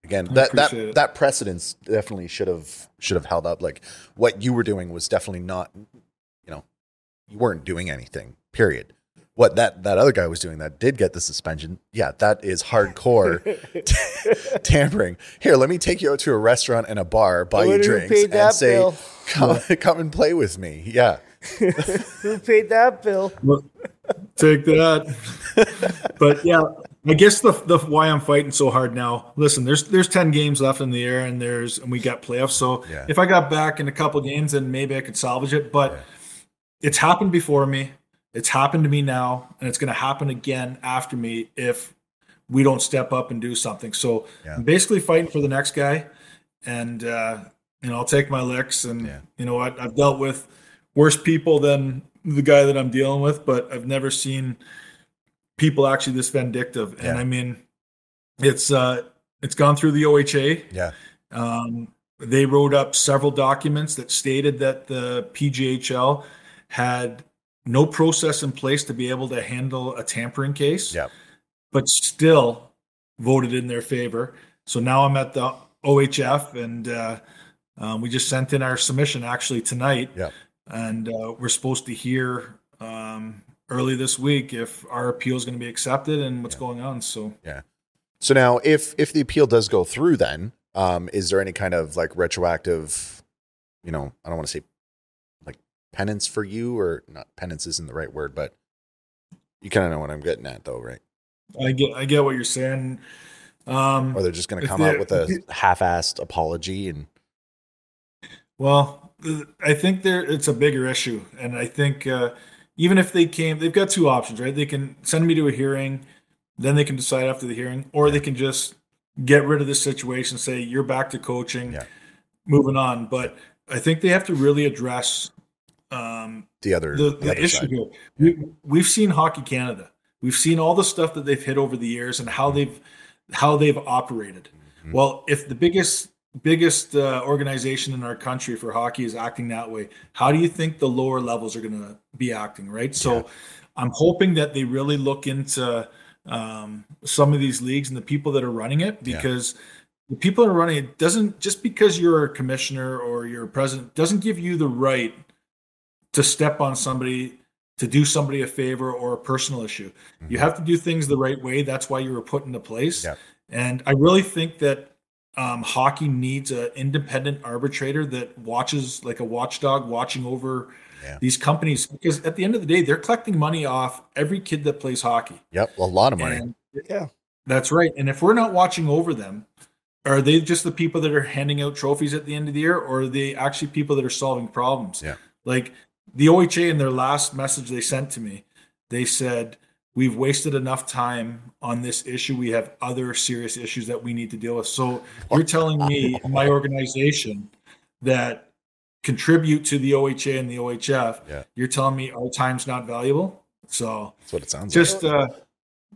again, that that it. that precedence definitely should have should have held up. Like what you were doing was definitely not you know, you weren't doing anything. Period. What that that other guy was doing that did get the suspension, yeah, that is hardcore tampering. Here, let me take you out to a restaurant and a bar, buy you wonder who drinks, paid and that say, bill. "Come, come and play with me." Yeah, Who paid that bill? Take that. but yeah, I guess the the why I'm fighting so hard now. Listen, there's there's ten games left in the air, and there's and we got playoffs. So Yeah. if I got back in a couple games, then maybe I could salvage it. But Yeah. it's happened before me. It's happened to me now, and it's going to happen again after me if we don't step up and do something. So Yeah. I'm basically fighting for the next guy, and uh, you know I'll take my licks. And you know what? I've dealt with worse people than the guy that I'm dealing with, but I've never seen people actually this vindictive. And Yeah. I mean, it's uh, it's gone through the OHA. yeah, Um, they wrote up several documents that stated that the PJHL had no process in place to be able to handle a tampering case, yeah, but still voted in their favor. So now I'm at the OHF, and uh, um, we just sent in our submission actually tonight, yeah. And uh, we're supposed to hear um, early this week if our appeal is going to be accepted and what's Yeah. going on. So yeah. So now, if if the appeal does go through, then um, is there any kind of like retroactive, you know, I don't want to say like penance for you, or not penance isn't the right word, but You kind of know what I'm getting at, though, right? I get I get what you're saying. Um, Or they're just going to come out with a half-assed apology and Well, I think there it's a bigger issue, and I think uh, even if they came, they've got two options, right? They can send me to a hearing, then they can decide after the hearing, or they can just get rid of the situation, say you're back to coaching, Yeah. moving on. But I think they have to really address um, the other the, the the other issue side. here. We, we've seen Hockey Canada. We've seen all the stuff that they've hit over the years and how they've how they've operated. Mhm. Well, if the biggest biggest uh, organization in our country for hockey is acting that way, how do you think the lower levels are going to be acting? Right. So, I'm hoping that they really look into um, some of these leagues and the people that are running it Yeah. because. The people that are running it doesn't just because you're a commissioner or you're a president doesn't give you the right to step on somebody to do somebody a favor or a personal issue. You have to do things the right way. That's why you were put into place. Yeah. And I really think that um, hockey needs an independent arbitrator that watches like a watchdog watching over Yeah. these companies because at the end of the day, they're collecting money off every kid that plays hockey. Yep, a lot of money. And Yeah. that's right. And if we're not watching over them, are they just the people that are handing out trophies at the end of the year, or are they actually people that are solving problems? Yeah. Like the OHA in their last message they sent to me, they said, We've wasted enough time on this issue. We have other serious issues that we need to deal with. So you're telling me, my organization, that contribute to the OHA and the OHF, Yeah. you're telling me our time's not valuable? So That's what it sounds like. just uh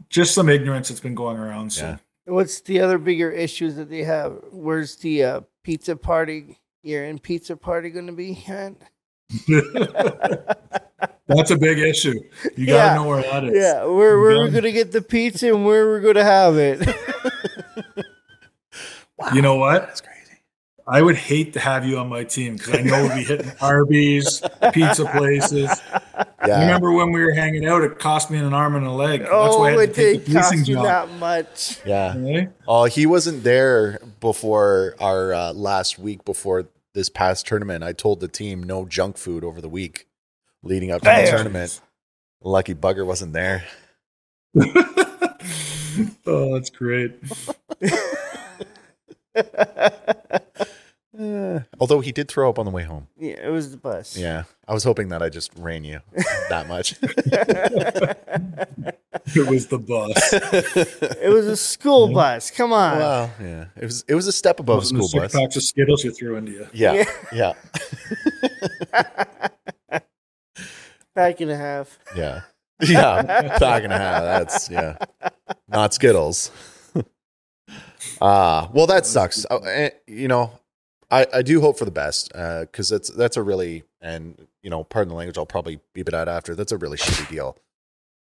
just some ignorance that's been going around so Yeah. What's the other bigger issues that they have? Where's the uh, pizza party? Year end pizza party going to be at? that's a big issue you gotta Yeah. know where that is Yeah, where where we're going to get the pizza and where we're going to have it. like. you know what That's crazy. i would hate to have you on my team because i know we'd be hitting arby's pizza places Yeah. remember when we were hanging out it cost me an arm and a leg that's oh, why i had it to take did cost you job that much. Yeah. Okay? Oh, he wasn't there before our uh, last week before this past tournament. I told the team no junk food over the week leading up to the tournament. Lucky bugger wasn't there. oh that's great although he did throw up on the way home. Yeah, it was the bus. Yeah. I was hoping that I just ran you that much. it was the bus It was a school bus. Come on. well, yeah. It was it was a step above Wasn't the school bus. packs of skittles you threw into you Yeah. Yeah. Pack and a half. Yeah. Yeah. Pack and a half. That's yeah. Not Skittles. Ah, well, that sucks. Uh, you know, I, I do hope for the best because that's that's a really and you know, pardon the language. I'll probably beep it out after. That's a really shitty deal.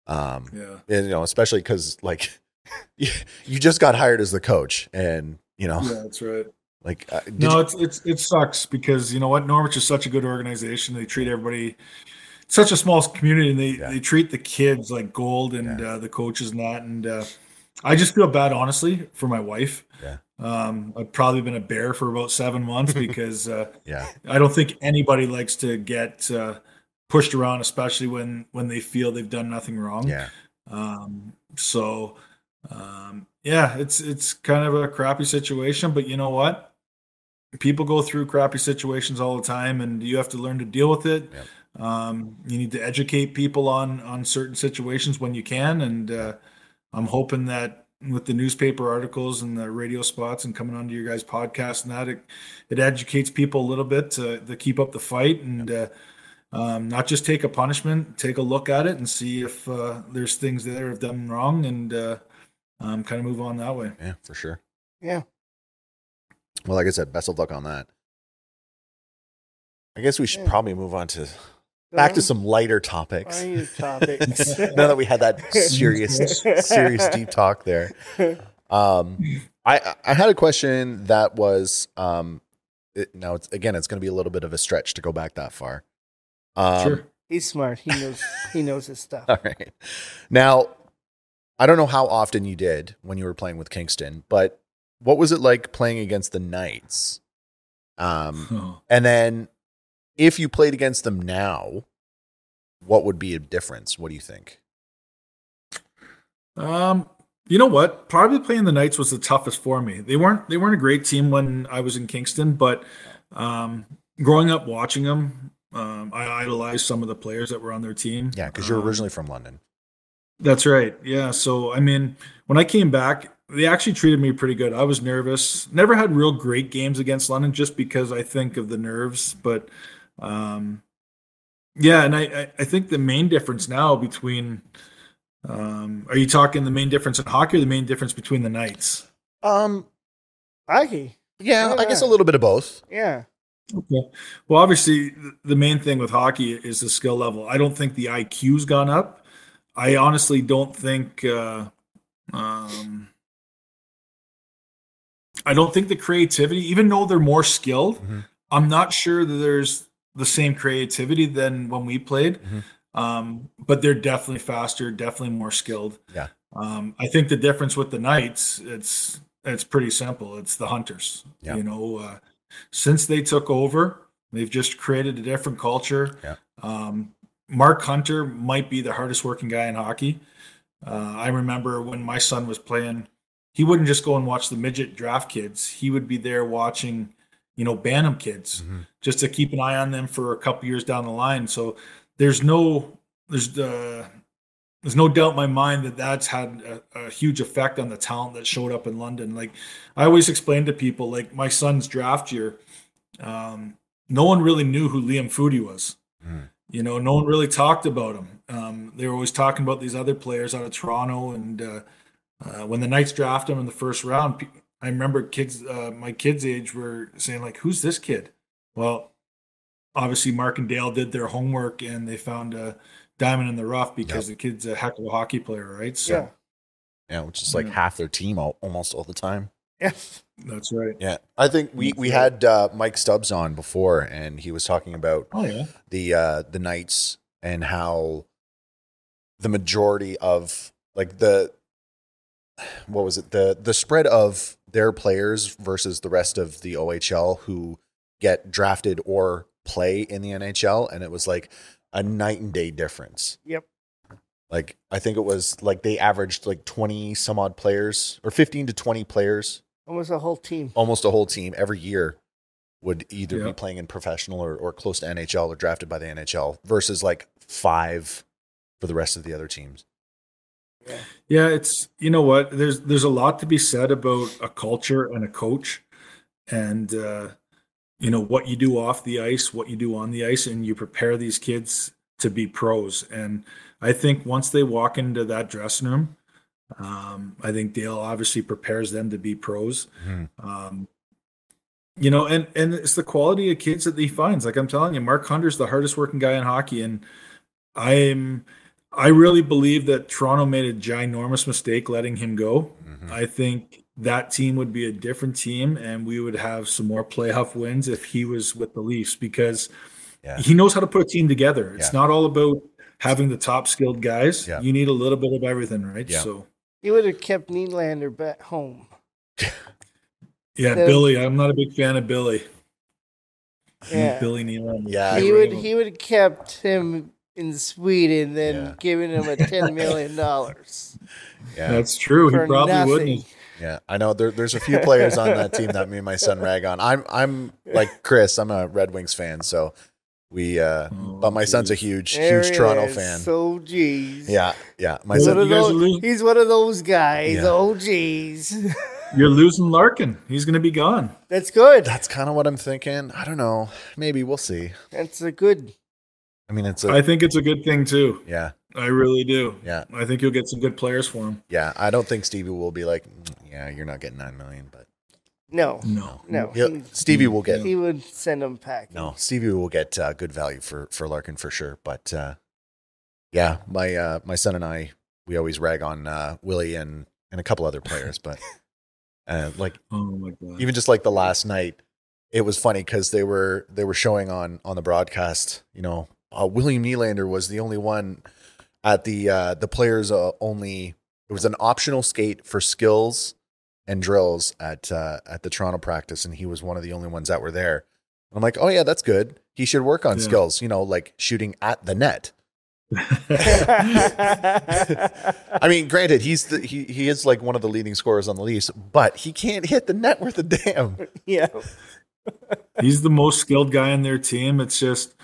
Um, yeah and, you know, especially because like you, you just got hired as the coach, and you know, yeah that's right like uh, No, you- it's it's it sucks because you know what Norwich is such a good organization. They treat everybody such a small community, and they Yeah. they treat the kids like gold, and uh, the coaches not. And uh, I just feel bad, honestly, for my wife. Yeah. Um, I've probably been a bear for about seven months because uh, yeah, I don't think anybody likes to get uh, pushed around, especially when when they feel they've done nothing wrong. yeah, Um, so um, yeah, it's it's kind of a crappy situation, but you know what? People go through crappy situations all the time, and you have to learn to deal with it. Yep. Um, you need to educate people on on certain situations when you can, and uh, I'm hoping that with the newspaper articles and the radio spots and coming onto your guys' podcast and that it, it educates people a little bit to, to keep up the fight and uh, um, not just take a punishment, take a look at it and see if uh, there's things there have done wrong and uh, um, kind of move on that way. yeah, for sure. Yeah. Well, like I said, best of luck on that. I guess we should Yeah. probably move on to back to some lighter topics. Why topics? now that we had that serious, serious deep talk there, um, I I had a question that was um, it, now it's again it's going to be a little bit of a stretch to go back that far. Um, sure. He's smart. He knows. He knows his stuff. All right. Now, I don't know how often you did when you were playing with Kingston, but what was it like playing against the Knights? Um, and then if you played against them now, what would be a difference? What do you think? Um, you know what? Probably playing the Knights was the toughest for me. They weren't they weren't a great team when I was in Kingston, but um, growing up watching them, um, I idolized some of the players that were on their team. Yeah, because you're Um, originally from London. That's right. Yeah. So I mean, when I came back, they actually treated me pretty good. I was nervous. Never had real great games against London just because I think of the nerves. But um, yeah, and I, I, I think the main difference now between um, are you talking the main difference in hockey or the main difference between the Knights? Um, Hockey. yeah, Yeah, I guess a little bit of both. Yeah. Okay. Well, obviously, the main thing with hockey is the skill level. I don't think the IQ's gone up. I honestly don't think. Uh, um, I don't think the creativity, even though they're more skilled, Mhm. I'm not sure that there's the same creativity than when we played. Mhm. Um, but they're definitely faster, definitely more skilled. Yeah. Um, I think the difference with the Knights, it's it's pretty simple. It's the hunters. Yeah. You know, uh, since they took over, they've just created a different culture. Yeah. Um, Mark Hunter might be the hardest working guy in hockey. Uh, I remember when my son was playing, he wouldn't just go and watch the midget draft kids. He would be there watching, you know, Bantam kids Mhm. just to keep an eye on them for a couple years down the line. So there's no, there's the there's no doubt in my mind that that's had a, a huge effect on the talent that showed up in London. Like I always explain to people, like my son's draft year, um, no one really knew who Liam Foudy was. Mhm. You know, no one really talked about him. Um, they were always talking about these other players out of Toronto, and uh, uh, when the Knights drafted him in the first round, I remember kids, uh, my kids' age, were saying like, "Who's this kid?" Well, obviously Mark and Dale did their homework, and they found a diamond in the rough because the kid's a heck of a hockey player, right? So Yeah. Yeah, which is like Yeah. half their team all, almost all the time. Yeah. that's right. Yeah, I think we we had uh, Mike Stubbs on before, and he was talking about Oh yeah, the uh, the Knights and how the majority of like the what was it the the spread of their players versus the rest of the OHL who get drafted or play in the NHL, and it was like a night and day difference. Yep. Like I think it was like they averaged like twenty some odd players or fifteen to twenty players Almost a whole team. almost a whole team every year would either be playing in professional or, or close to NHL or drafted by the NHL versus like five for the rest of the other teams. Yeah. It's you know what? There's there's a lot to be said about a culture and a coach, and uh, you know what you do off the ice, what you do on the ice, and you prepare these kids to be pros. And I think once they walk into that dressing room, um, I think Dale obviously prepares them to be pros. Mhm. Um, you know, and and it's the quality of kids that he finds. Like I'm telling you, Mark Hunter's the hardest working guy in hockey, and I'm I really believe that Toronto made a ginormous mistake letting him go. Mhm. I think that team would be a different team, and we would have some more playoff wins if he was with the Leafs because Yeah. he knows how to put a team together. It's Yeah. not all about having the top skilled guys. Yeah. You need a little bit of everything, right? Yeah. So He would have kept Nylander back home. yeah, Yeah. Billy. I'm not a big fan of Billy. Yeah. Billy Nylander. Yeah. he would of he would have kept him in Sweden, then Yeah. given him a ten million dollars Yeah. That's true. He probably nothing. wouldn't. Yeah. I know there, there's a few players on that team that me and my son rag on. I'm, I'm like Chris, I'm a Red Wings fan. So we, uh, Oh, but my son's a huge, There huge Toronto is. fan. So geez. yeah. Yeah. My He's son, one, of you guys are those, losing- he's one of those guys. Yeah. Oh geez. You're losing Larkin. He's going to be gone. That's good. that's kind of what I'm thinking. I don't know. Maybe we'll see. That's a good I mean, it's a, I think it's a good thing too. yeah. I really do. Yeah. I think you'll get some good players for him. Yeah. I don't think Stevie will be like, "Mm, yeah, you're not getting 9 million, but no. No. No. he'll, Stevie will get he would send him packing. No, Stevie will get uh, good value for for Larkin for sure. But uh, yeah, my uh, my son and I we always rag on uh, Willie and and a couple other players, but uh, like Oh my god. even just like the last night, it was funny because they were they were showing on on the broadcast. You know, uh, William Nylander was the only one at the uh, the players uh, only. It was an optional skate for skills and drills at uh, at the Toronto practice, and he was one of the only ones that were there. I'm like, oh yeah, that's good. He should work on Yeah. skills. You know, like shooting at the net. I mean, granted, he's the, he he is like one of the leading scorers on the Leafs, but he can't hit the net worth a damn. yeah. He's the most skilled guy in their team. It's just,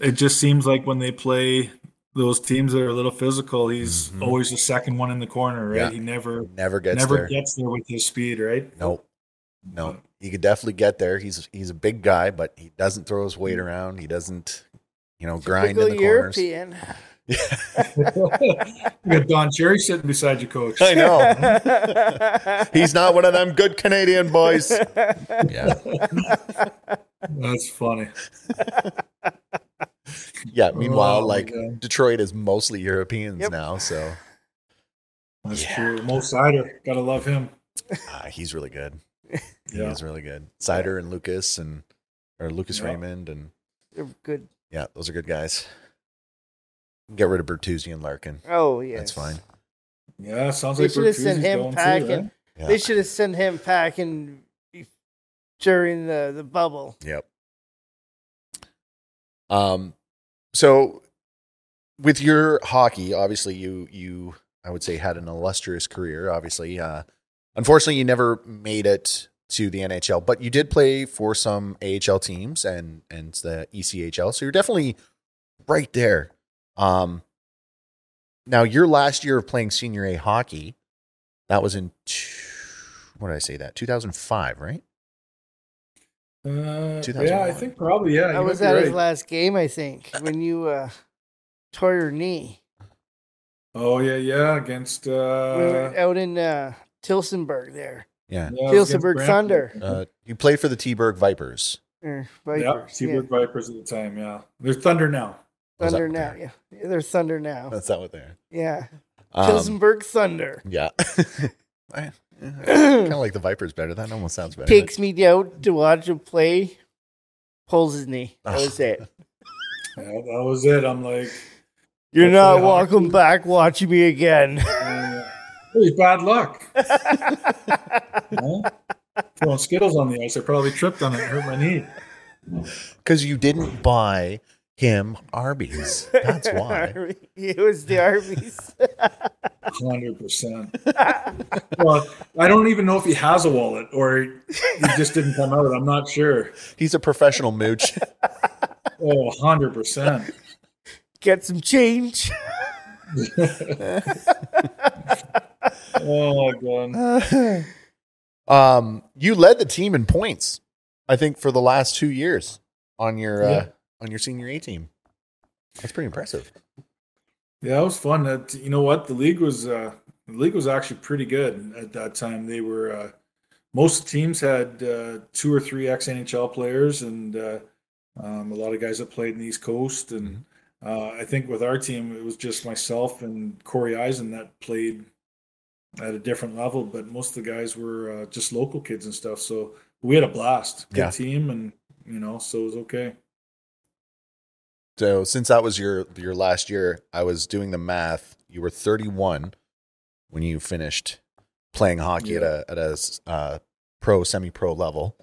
it just seems like when they play those teams that are a little physical, he's Mhm. always the second one in the corner, right? Yeah. He never, Never gets never there. gets there with his speed, right? Nope. No, he could definitely get there. He's he's a big guy, but he doesn't throw his weight around. He doesn't, you know, grind Typical in the corners. European. you got Don Cherry sitting beside you, coach. I know. He's not one of them good Canadian boys. Yeah, That's funny. Yeah. Meanwhile, Oh, like God. Detroit is mostly Europeans Yep. now, so That's Yeah. true. Mo Seider, gotta love him. uh, he's really good. He Yeah. is really good. Seider and Lucas and or Lucas Yeah. Raymond and They're good. yeah, those are good guys. Get rid of Bertuzzi and Larkin. Oh yeah. That's fine. Yeah, sounds They like should have sent him going too, packing. Yeah. They should have sent him packing during the, the bubble. Yep. Um, so with your hockey, obviously you you I would say had an illustrious career. Obviously, uh, unfortunately, you never made it to the NHL, but you did play for some AHL teams and and the ECHL. So you're definitely right there. Um, now your last year of playing senior A hockey, that was in what did I say that 2005, right? Uh, yeah, I think probably. Yeah, I was might be at his last game, I think, when you uh, tore your knee. Oh yeah, yeah, against We were uh, out in uh, Tillsonburg there. Yeah. yeah, it was against Tillsonburg Thunder. Uh, you played for the T-Burg Vipers. Or Yeah, Vipers. Seabrook Vipers at the time. Yeah, they're Thunder now. Thunder now. they Yeah. Yeah, They're Thunder now. That's not what they're. Yeah. Um, Tillsonburg Thunder. yeah. I kind of like the Vipers better. That almost sounds better. Takes me out to watch him play. Pulls his knee. That was it. Yeah, that was it. I'm like, You're Hopefully not hockey- welcome back watching me again. uh, hey, bad luck. Huh? Throwing Skittles on the ice. I probably tripped on it, hurt my knee. Because you didn't buy him Arby's. That's why. it was the Arby's. Hundred percent. Well, I don't even know if he has a wallet or he just didn't come out. I'm not sure. He's a professional mooch. Oh, 100 percent. Get some change. Oh my god. um, you led the team in points. I think for the last two years on your uh, Yeah. On your senior A team. That's pretty impressive. Yeah, it was fun. That you know what the league was. Uh, the league was actually pretty good at that time. They were uh, most teams had uh, two or three ex NHL players, and uh, um, a lot of guys that played in the East Coast. And uh, I think with our team, it was just myself and Corey Eisen that played at a different level. But most of the guys were uh, just local kids and stuff. So we had a blast. Good Yeah. team, and you know, so it was okay. So since that was your your last year, I was doing the math. You were 31 when you finished playing hockey at a at a uh, pro semi pro level.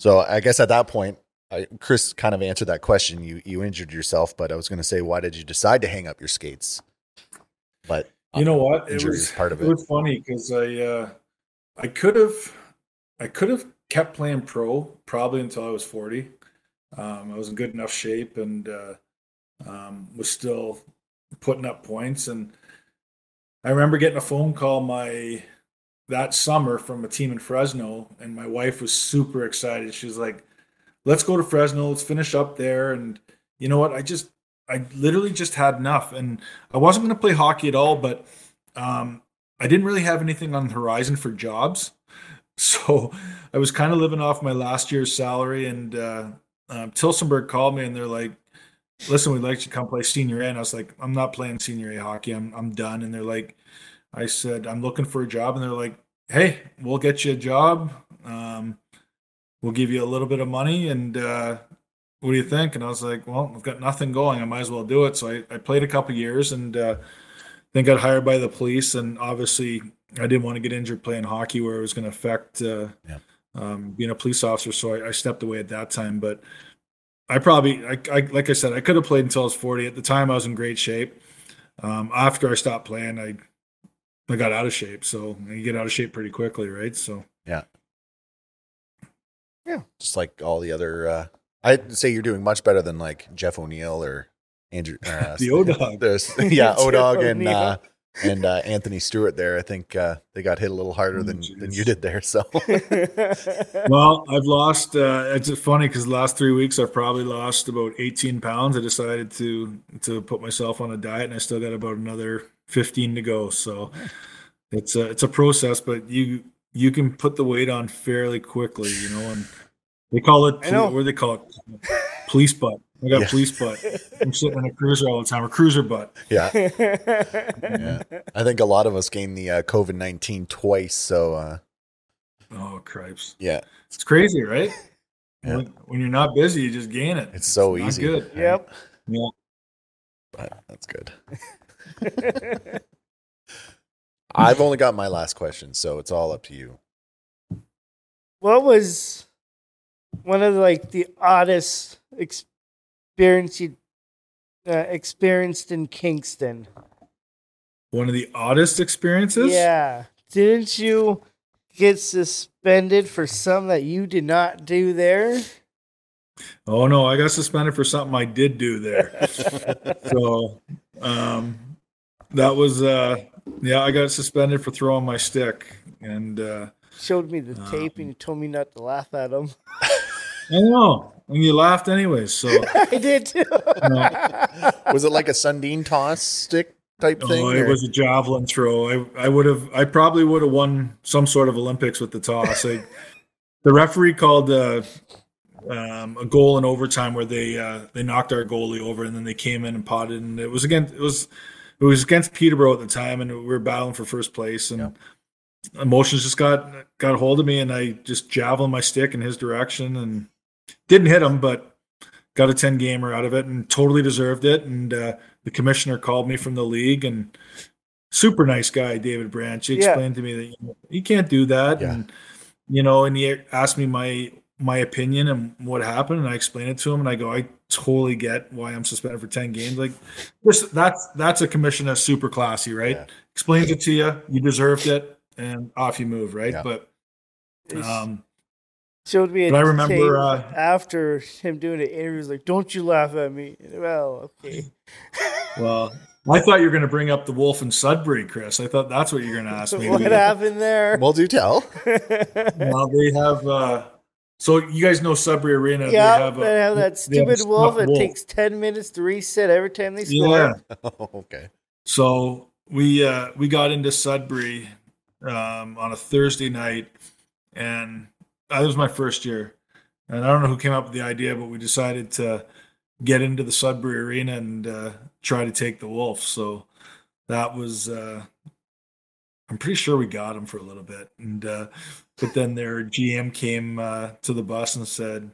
So I guess at that point, I, Chris kind of answered that question. You you injured yourself, but I was going to say, why did you decide to hang up your skates? But You know what? It was part of it it. was funny because I uh, I could have I could have kept playing pro probably until I was forty. Um, I was in good enough shape and uh, um, was still putting up points. And I remember getting a phone call my that summer from a team in Fresno, and my wife was super excited. She was like, "Let's go to Fresno. Let's finish up there." And you know what? I just I literally just had enough, and I wasn't going to play hockey at all, but um, I didn't really have anything on the horizon for jobs. So I was kind of living off my last year's salary. And uh, um, Tillsonburg called me and they're like, listen, we'd like you to come play senior A. And I was like, I'm not playing senior A hockey. I'm, I'm done. And they're like, I said, I'm looking for a job. And they're like, hey, we'll get you a job. Um, we'll give you a little bit of money. And uh, what do you think? And I was like, well, I've got nothing going. I might as well do it. So I, I played a couple years and uh, then got hired by the police. And obviously, I didn't want to get injured playing hockey where it was going to affect uh, Yeah. Um, being a police officer. So I, I stepped away at that time. But I probably, I, I, like I said, I could have played until I was 40. At the time, I was in great shape. Um, after I stopped playing, I, I got out of shape. So you get out of shape pretty quickly, right? So yeah, yeah, Just like all the other. Uh, I'd say you're doing much better than like Jeff O'Neill or Andrew. Uh, the O Dog. Yeah, Jeff Odog and O'Neill. uh, and uh, Anthony Stewart there. I think uh, they got hit a little harder Oh, than than you did there. So Well, I've lost. Uh, it's funny because the last three weeks I've probably lost about 18 pounds. I decided to to put myself on a diet, and I still got about another 15 to go. So it's a it's a process, but you you can put the weight on fairly quickly, you know. And they call it what do they call it? Police butt. I got Yeah. police butt. I'm sitting in a cruiser all the time, or cruiser butt. yeah, yeah. I think a lot of us gained the uh, COVID nineteen twice. So uh, Oh cripes! yeah, It's crazy, right? Yeah. When, when you're not busy, you just gain it. it's so not easy. good. Yep. Yeah. But that's good. I've only got my last question, so it's all up to you. what was one of like the oddest experience you uh, experienced in Kingston? One of the oddest experiences. Yeah. Didn't you get suspended for some that you did not do there? Oh no, I got suspended for something I did do there. so um that was uh yeah, I got suspended for throwing my stick. And uh Showed me the Um, tape and you told me not to laugh at him. I know. And you laughed anyways. So I did too. Was it like a Sundin toss stick type thing? oh, it or- was a javelin throw. I I would have I probably would have won some sort of Olympics with the toss. I, the referee called uh um, a goal in overtime where they uh, they knocked our goalie over and then they came in and potted and it was against it was it was against Peterborough at the time and we were battling for first place and emotions just got got a hold of me and I just javelin my stick in his direction and didn't hit him but got a 10 gamer out of it and totally deserved it and uh, the commissioner called me from the league and super nice guy David Branch he Yeah. explained to me that you, know, you can't do that Yeah. and you know and he asked me my my opinion and what happened and I explained it to him and I go I totally get why I'm suspended for 10 games like this that's that's a commission that's super classy right Yeah. explains it to you you deserved it and off you move right Yeah. but um Showed me a But I remember, uh, after him doing the interview. He's like, "Don't you laugh at me." Well, okay. well I thought you were going to bring up the wolf in Sudbury Chris I thought that's what you're going to ask me what happened there? Well, do tell. well they have uh so you guys know Sudbury Arena they yeah, have, a- they have that they have a stupid wolf. stuffed It takes ten minutes to reset every time they yeah score. Oh, okay. So we uh, we got into Sudbury um, on a Thursday night, and that was my first year. And I don't know who came up with the idea, but we decided to get into the Sudbury Arena and uh, try to take the Wolf. So that was uh, I'm pretty sure we got him for a little bit, and uh, but then their GM came uh, to the bus and said.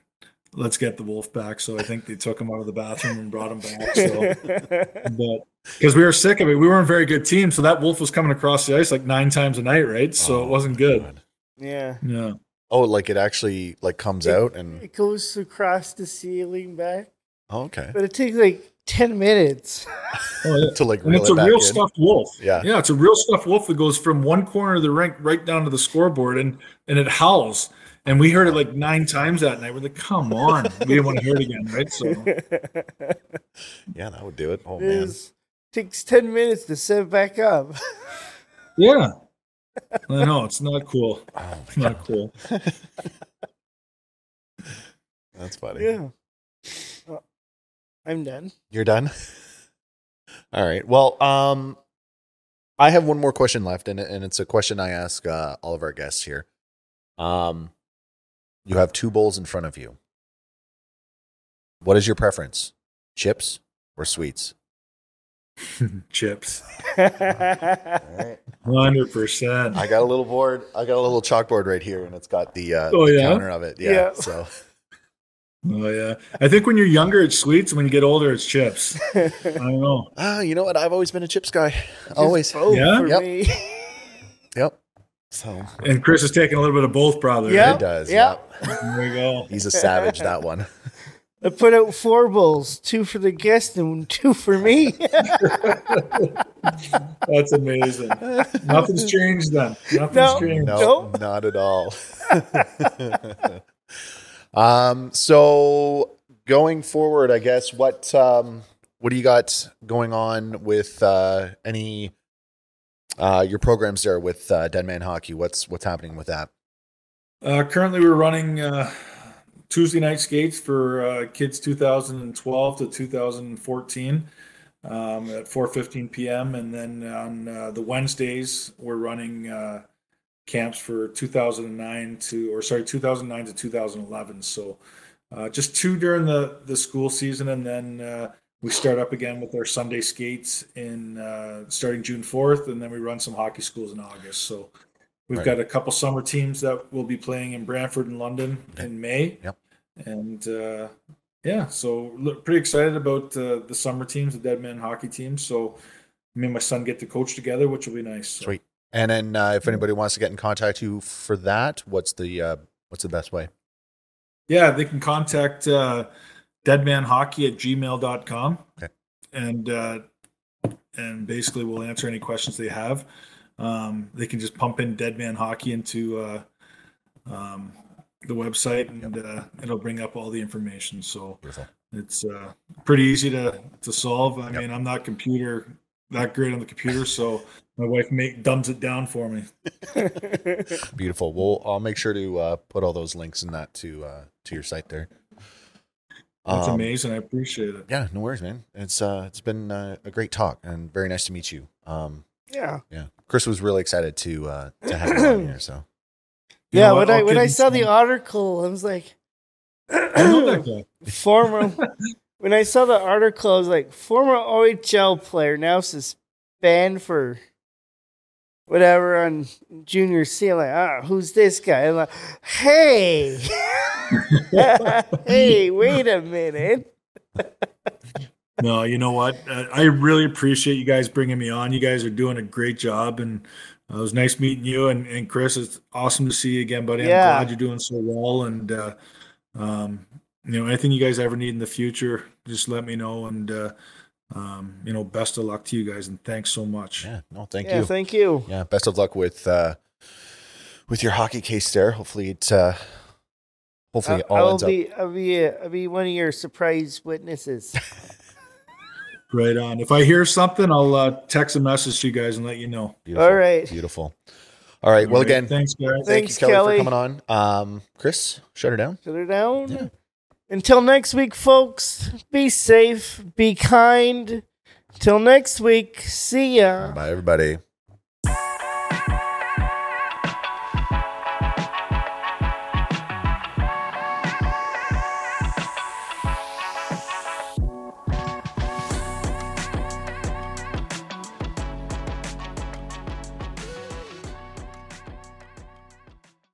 Let's get the wolf back. So I think they took him out of the bathroom and brought him back. So but because we were sick of it, we weren't a very good team. So that wolf was coming across the ice like nine times a night, right? So Oh, it wasn't good. God. yeah, Yeah. Oh, like it actually like comes out and it goes across the ceiling back, oh, okay but it takes like ten minutes. Oh, yeah. to like And it's it a back real in. stuffed wolf. Yeah. Yeah, it's a real stuffed wolf that goes from one corner of the rink right down to the scoreboard and and it howls. And we heard it like nine times that night. We're like, come on. We didn't want to hear it again, right? So Yeah, that would do it. Oh It man. is- takes ten minutes to set back up. yeah. I know, it's not cool. Oh, It's not cool. that's funny. yeah. Well, I'm done. You're done. All right. Well, um, I have one more question left, and and it's a question I ask uh, all of our guests here. Um, you have two bowls in front of you. What is your preference, chips or sweets? Chips. Hundred percent. I got a little board. I got a little chalkboard right here, and it's got the, uh, Oh, the yeah? counter of it. Yeah. Yeah. So Oh yeah. I think when you're younger it's sweets, when you get older it's chips. I don't know. ah, you know what? I've always been a chips guy. Always. Both Yeah? for Yep. me. Yep. So And Chris is taking a little bit of both probably. Yeah. right? it does. Yep. Yep. There we go. He's a savage. That one. I put out four bowls, two for the guest and two for me. That's amazing. Nothing's changed then. Nothing's No. changed. No, Nope. not at all. um, so going forward, I guess what um, what do you got going on with uh, any uh, your programs there with uh, Dead Man Hockey? What's what's happening with that? Uh, currently, we're running uh, Tuesday night skates for uh, kids 2012 to 2014 um, at 4:15 p.m. And then on uh, the Wednesdays, we're running uh, camps for 2009 to or sorry 2009 to 2011. So uh, just two during the the school season, and then uh, we start up again with our Sunday skates in uh, starting June 4th, and then we run some hockey schools in August. So. We've Right. got a couple summer teams that will be playing in Brantford and London Okay. in May. Yep. And uh, yeah, so look, pretty excited about uh, the summer teams, the Dead Man hockey teams. So me and my son get to coach together, which will be nice. So, Sweet. And then uh, if anybody wants to get in contact you for that, what's the uh, what's the best way? Yeah, they can contact uh, deadmanhockey at gmail.com. Okay. And uh, and basically we'll answer any questions they have. Um, they can just pump in Dead Man Hockey into uh, um, the website and uh, it'll bring up all the information. So Beautiful. it's uh, pretty easy to, to solve. I Yep. mean, I'm not computer that great on the computer, so my wife make dumbs it down for me. Beautiful. Well, I'll make sure to uh, put all those links in that to uh, to your site there. That's Um, amazing. I appreciate it. Yeah, no worries, man. It's uh, it's been uh, a great talk and very nice to meet you. Um, yeah. yeah, Chris was really excited to uh, to have you on here. So You Yeah, know when? I when I saw the article, I was like, I know that guy. former. when I saw the article, I was like, former OHL player now suspended for whatever on junior C. I'm like, ah, who's this guy? I'm like, hey, hey, wait a minute. No, you know what? Uh, I really appreciate you guys bringing me on. You guys are doing a great job, and uh, it was nice meeting you. And, and Chris, it's awesome to see you again, buddy. Yeah. I'm glad you're doing so well. And uh, um, you know, anything you guys ever need in the future, just let me know. And uh, um, you know, best of luck to you guys, and thanks so much. yeah, no, thank yeah, you. thank you. yeah, best of luck with uh, with your hockey case there. Hopefully it uh, hopefully it I, all will ends up. be, I'll be, I'll be one of your surprise witnesses. Right on. If I hear something, I'll uh, text a message to you guys and let you know. Beautiful. All right. Beautiful. All right. Well, All right, again, thanks, guys. thank Thanks, you, Keli, Keli. for coming on. Um, Chris, shut her down. Shut her down. Yeah. Until next week, folks, be safe, be kind. Till next week, see ya. Bye, everybody.